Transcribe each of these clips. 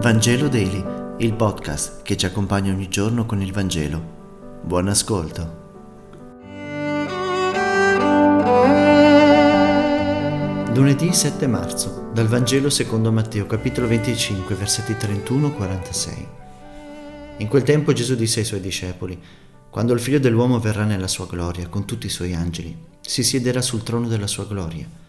Vangelo Daily, il podcast che ci accompagna ogni giorno con il Vangelo. Buon ascolto. Lunedì 7 marzo, dal Vangelo secondo Matteo, capitolo 25, versetti 31-46. In quel tempo Gesù disse ai suoi discepoli, quando il figlio dell'uomo verrà nella sua gloria con tutti i suoi angeli, si siederà sul trono della sua gloria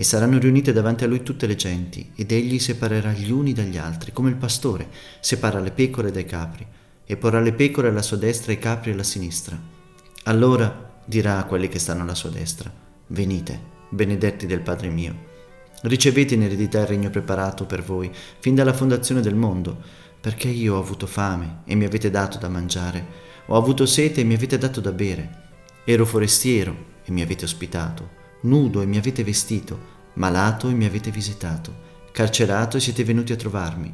e saranno riunite davanti a lui tutte le genti, ed egli separerà gli uni dagli altri, come il pastore separa le pecore dai capri, e porrà le pecore alla sua destra e i capri alla sinistra. Allora dirà a quelli che stanno alla sua destra, venite, benedetti del Padre mio, ricevete in eredità il regno preparato per voi fin dalla fondazione del mondo, perché io ho avuto fame e mi avete dato da mangiare, ho avuto sete e mi avete dato da bere, ero forestiero e mi avete ospitato. Nudo e mi avete vestito, malato e mi avete visitato, carcerato e siete venuti a trovarmi.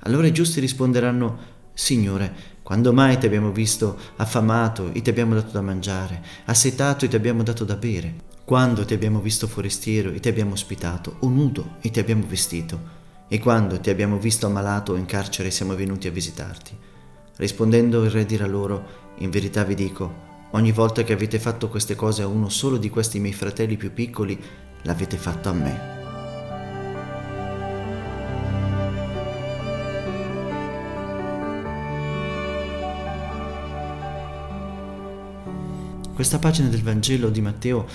Allora i giusti risponderanno, Signore, quando mai ti abbiamo visto affamato e ti abbiamo dato da mangiare, assetato e ti abbiamo dato da bere? Quando ti abbiamo visto forestiero e ti abbiamo ospitato, o nudo e ti abbiamo vestito? E quando ti abbiamo visto ammalato o in carcere e siamo venuti a visitarti? Rispondendo il re dirà loro, in verità vi dico, Ogni volta che avete fatto queste cose a uno solo di questi miei fratelli più piccoli, l'avete fatto a me. Questa pagina del Vangelo di Matteo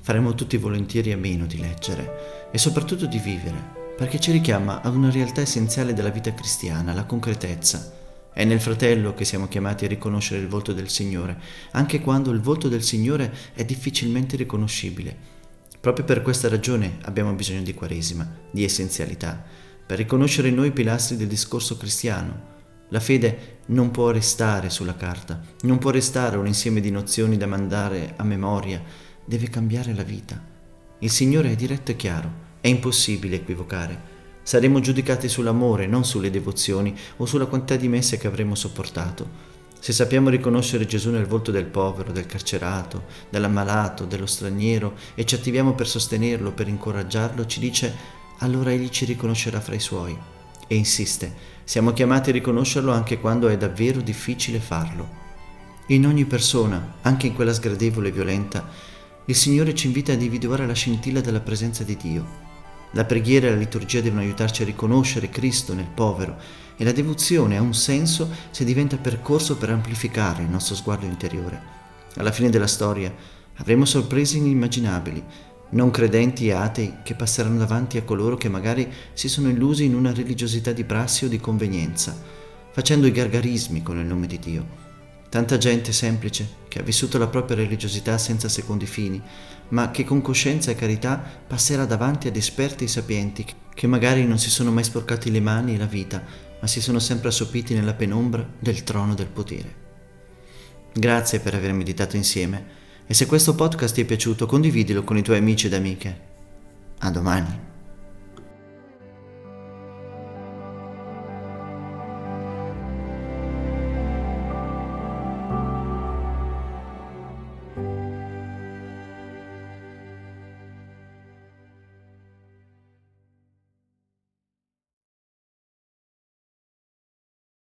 faremo tutti volentieri a meno di leggere e soprattutto di vivere, perché ci richiama ad una realtà essenziale della vita cristiana, la concretezza è nel fratello che siamo chiamati a riconoscere il volto del Signore, anche quando il volto del Signore è difficilmente riconoscibile. Proprio per questa ragione abbiamo bisogno di Quaresima, di essenzialità, per riconoscere in noi i pilastri del discorso cristiano. La fede non può restare sulla carta, non può restare un insieme di nozioni da mandare a memoria, deve cambiare la vita. Il Signore è diretto e chiaro, è impossibile equivocare. Saremo giudicati sull'amore, non sulle devozioni o sulla quantità di messe che avremo sopportato. Se sappiamo riconoscere Gesù nel volto del povero, del carcerato, dell'ammalato, dello straniero e ci attiviamo per sostenerlo, per incoraggiarlo, ci dice allora egli ci riconoscerà fra i suoi. E insiste, siamo chiamati a riconoscerlo anche quando è davvero difficile farlo. In ogni persona, anche in quella sgradevole e violenta, il Signore ci invita a individuare la scintilla della presenza di Dio la preghiera e la liturgia devono aiutarci a riconoscere Cristo nel povero e la devozione ha un senso se diventa percorso per amplificare il nostro sguardo interiore. Alla fine della storia avremo sorprese inimmaginabili, non credenti e atei che passeranno davanti a coloro che magari si sono illusi in una religiosità di prassi o di convenienza, facendo i gargarismi con il nome di Dio. Tanta gente semplice che ha vissuto la propria religiosità senza secondi fini, ma che con coscienza e carità passerà davanti ad esperti e sapienti che magari non si sono mai sporcati le mani e la vita, ma si sono sempre assopiti nella penombra del trono del potere. Grazie per aver meditato insieme e se questo podcast ti è piaciuto condividilo con i tuoi amici ed amiche. A domani.